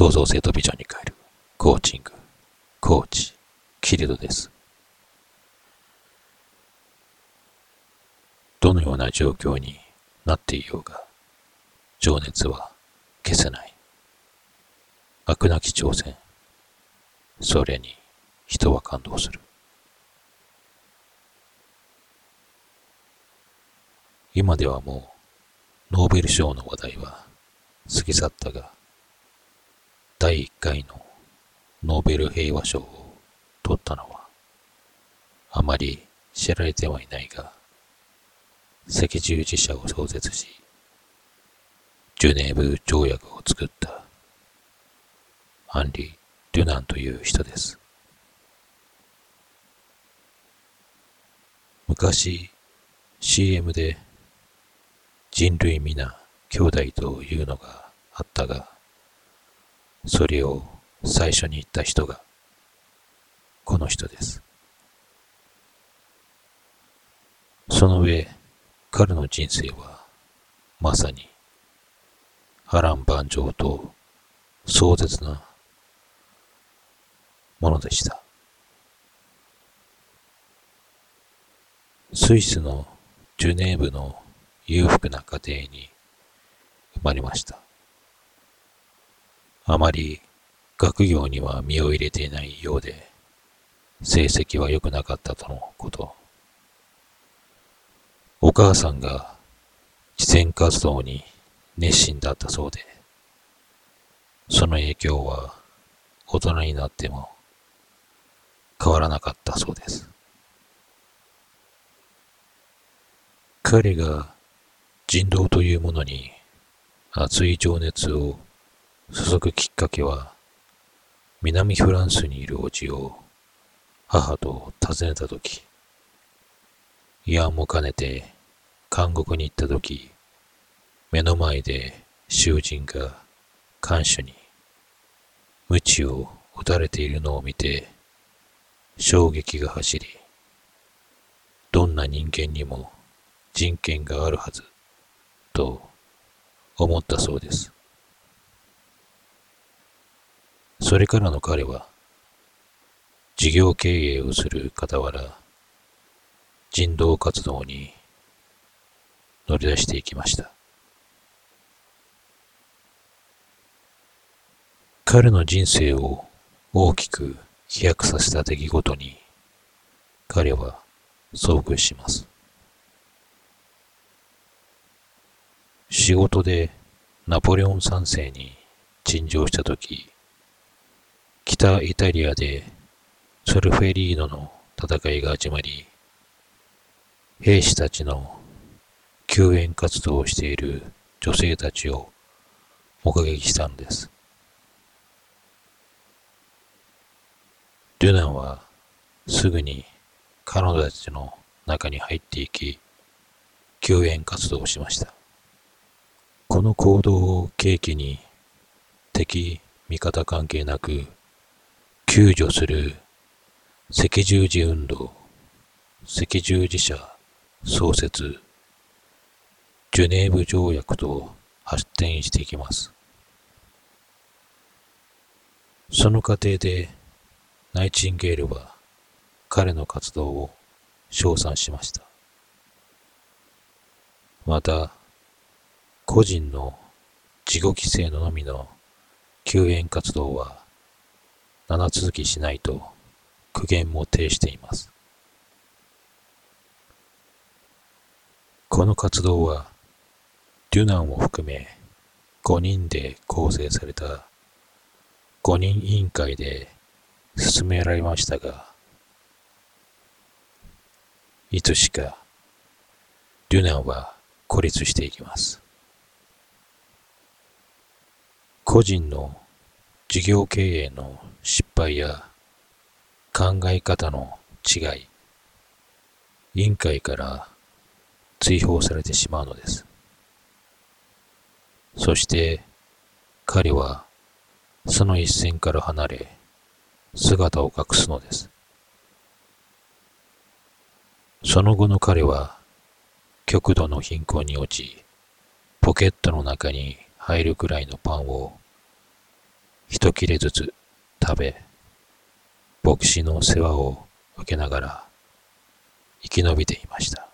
創造性とビジョンに変えるコーチング、コーチ、キルドです。どのような状況になっていようが、情熱は消せない。悪なき挑戦。それに人は感動する。今ではもうノーベル賞の話題は過ぎ去ったが、第1回のノーベル平和賞を取ったのは、あまり知られてはいないが、赤十字社を創設し、ジュネーブ条約を作ったアンリ・デュナンという人です。昔 CM で人類皆兄弟というのがあったが、それを最初に言った人がこの人です。その上、彼の人生はまさに波乱万丈と壮絶なものでした。スイスのジュネーブの裕福な家庭に生まれました。あまり学業には身を入れていないようで、成績は良くなかったとのこと。お母さんが慈善活動に熱心だったそうで、その影響は大人になっても変わらなかったそうです。彼が人道というものに熱い情熱を注ぐきっかけは、南フランスにいるおじを母と訪ねたとき、慰安も兼ねて監獄に行ったとき、目の前で囚人が看守に鞭を打たれているのを見て、衝撃が走り、どんな人間にも人権があるはず、と思ったそうです。それからの彼は、事業経営をする傍ら、人道活動に乗り出していきました。彼の人生を大きく飛躍させた出来事に彼は遭遇します。仕事でナポレオン三世に陳情したとき、北イタリアでソルフェリーノの戦いが始まり、兵士たちの救援活動をしている女性たちを目撃したんです。デュナンはすぐに彼女たちの中に入っていき、救援活動をしました。この行動を契機に敵、味方関係なく救助する赤十字運動、赤十字社創設、ジュネーブ条約と発展していきます。その過程でナイチンゲールは彼の活動を称賛しました。また、個人の自己規制ののみの救援活動は長続きしないと苦言も呈しています。この活動はデュナンを含め5人で構成された5人委員会で進められましたが、いつしかデュナンは孤立していきます。個人の事業経営の失敗や考え方の違い、委員会から追放されてしまうのです。そして彼はその一線から離れ姿を隠すのです。その後の彼は極度の貧困に落ち、ポケットの中に入るくらいのパンを一切れずつ食べ、牧師の世話を受けながら生き延びていました。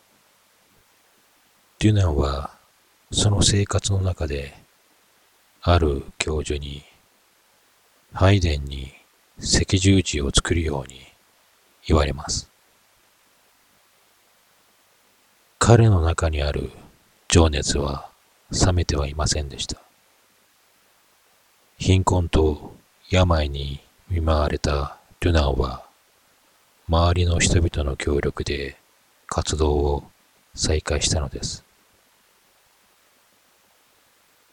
デュナンはその生活の中である教授にハイデンに赤十字を作るように言われます。彼の中にある情熱は冷めてはいませんでした。貧困と病に見舞われたデュナンは周りの人々の協力で活動を再開したのです。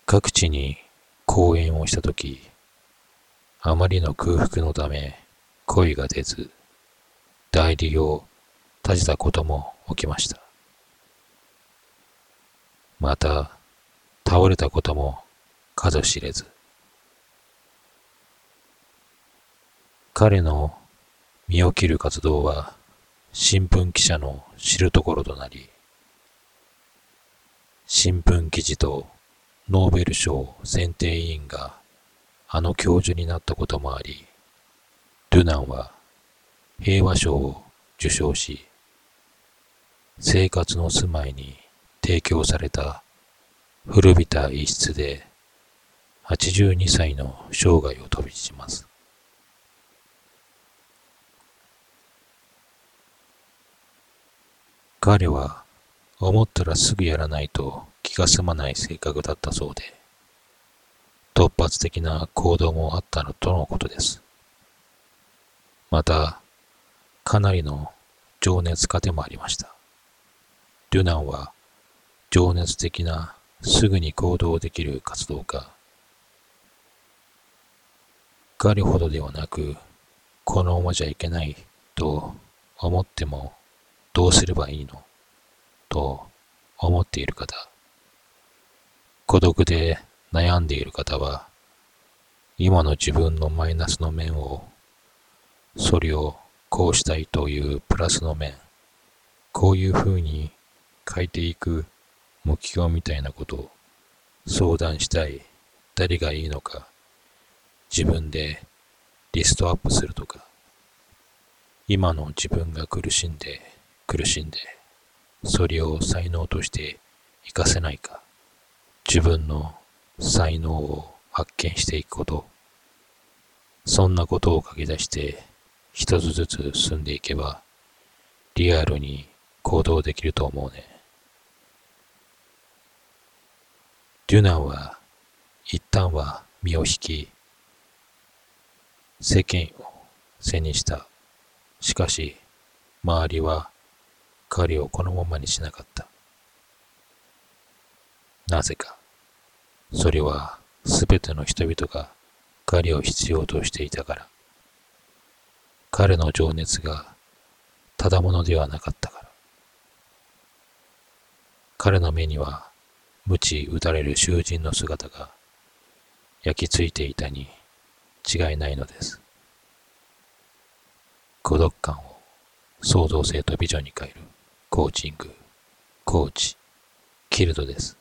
各地に講演をしたとき、あまりの空腹のため声が出ず、代理を立てたことも起きました。また、倒れたことも数知れず。彼の身を切る活動は新聞記者の知るところとなり、新聞記事とノーベル賞選定委員があの教授になったこともあり、ドゥナンは平和賞を受賞し、生活の住まいに提供された古びた一室で82歳の生涯を飛びします。彼は思ったらすぐやらないと気が済まない性格だったそうで、突発的な行動もあったのとのことです。また、かなりの情熱家でもありました。デュナンは情熱的なすぐに行動できる活動家。彼ほどではなく、このままじゃいけないと思ってもどうすればいいの？と思っている方。孤独で悩んでいる方は、今の自分のマイナスの面を、それをこうしたいというプラスの面、こういう風に変えていく目標みたいなことを相談したい誰がいいのか自分でリストアップするとか今の自分が苦しんで苦しんでそれを才能として活かせないか自分の才能を発見していくことそんなことを書き出して一つずつ進んでいけばリアルに行動できると思うね。デュナンは一旦は身を引き、世間を背にした。しかし、周りは彼をこのままにしなかった。なぜか。それはすべての人々が彼を必要としていたから。彼の情熱がただものではなかったから。彼の目には鞭打たれる囚人の姿が焼き付いていたに違いないのです。孤独感を創造性とビジョンに変えるコーチング、コーチ、キルドです。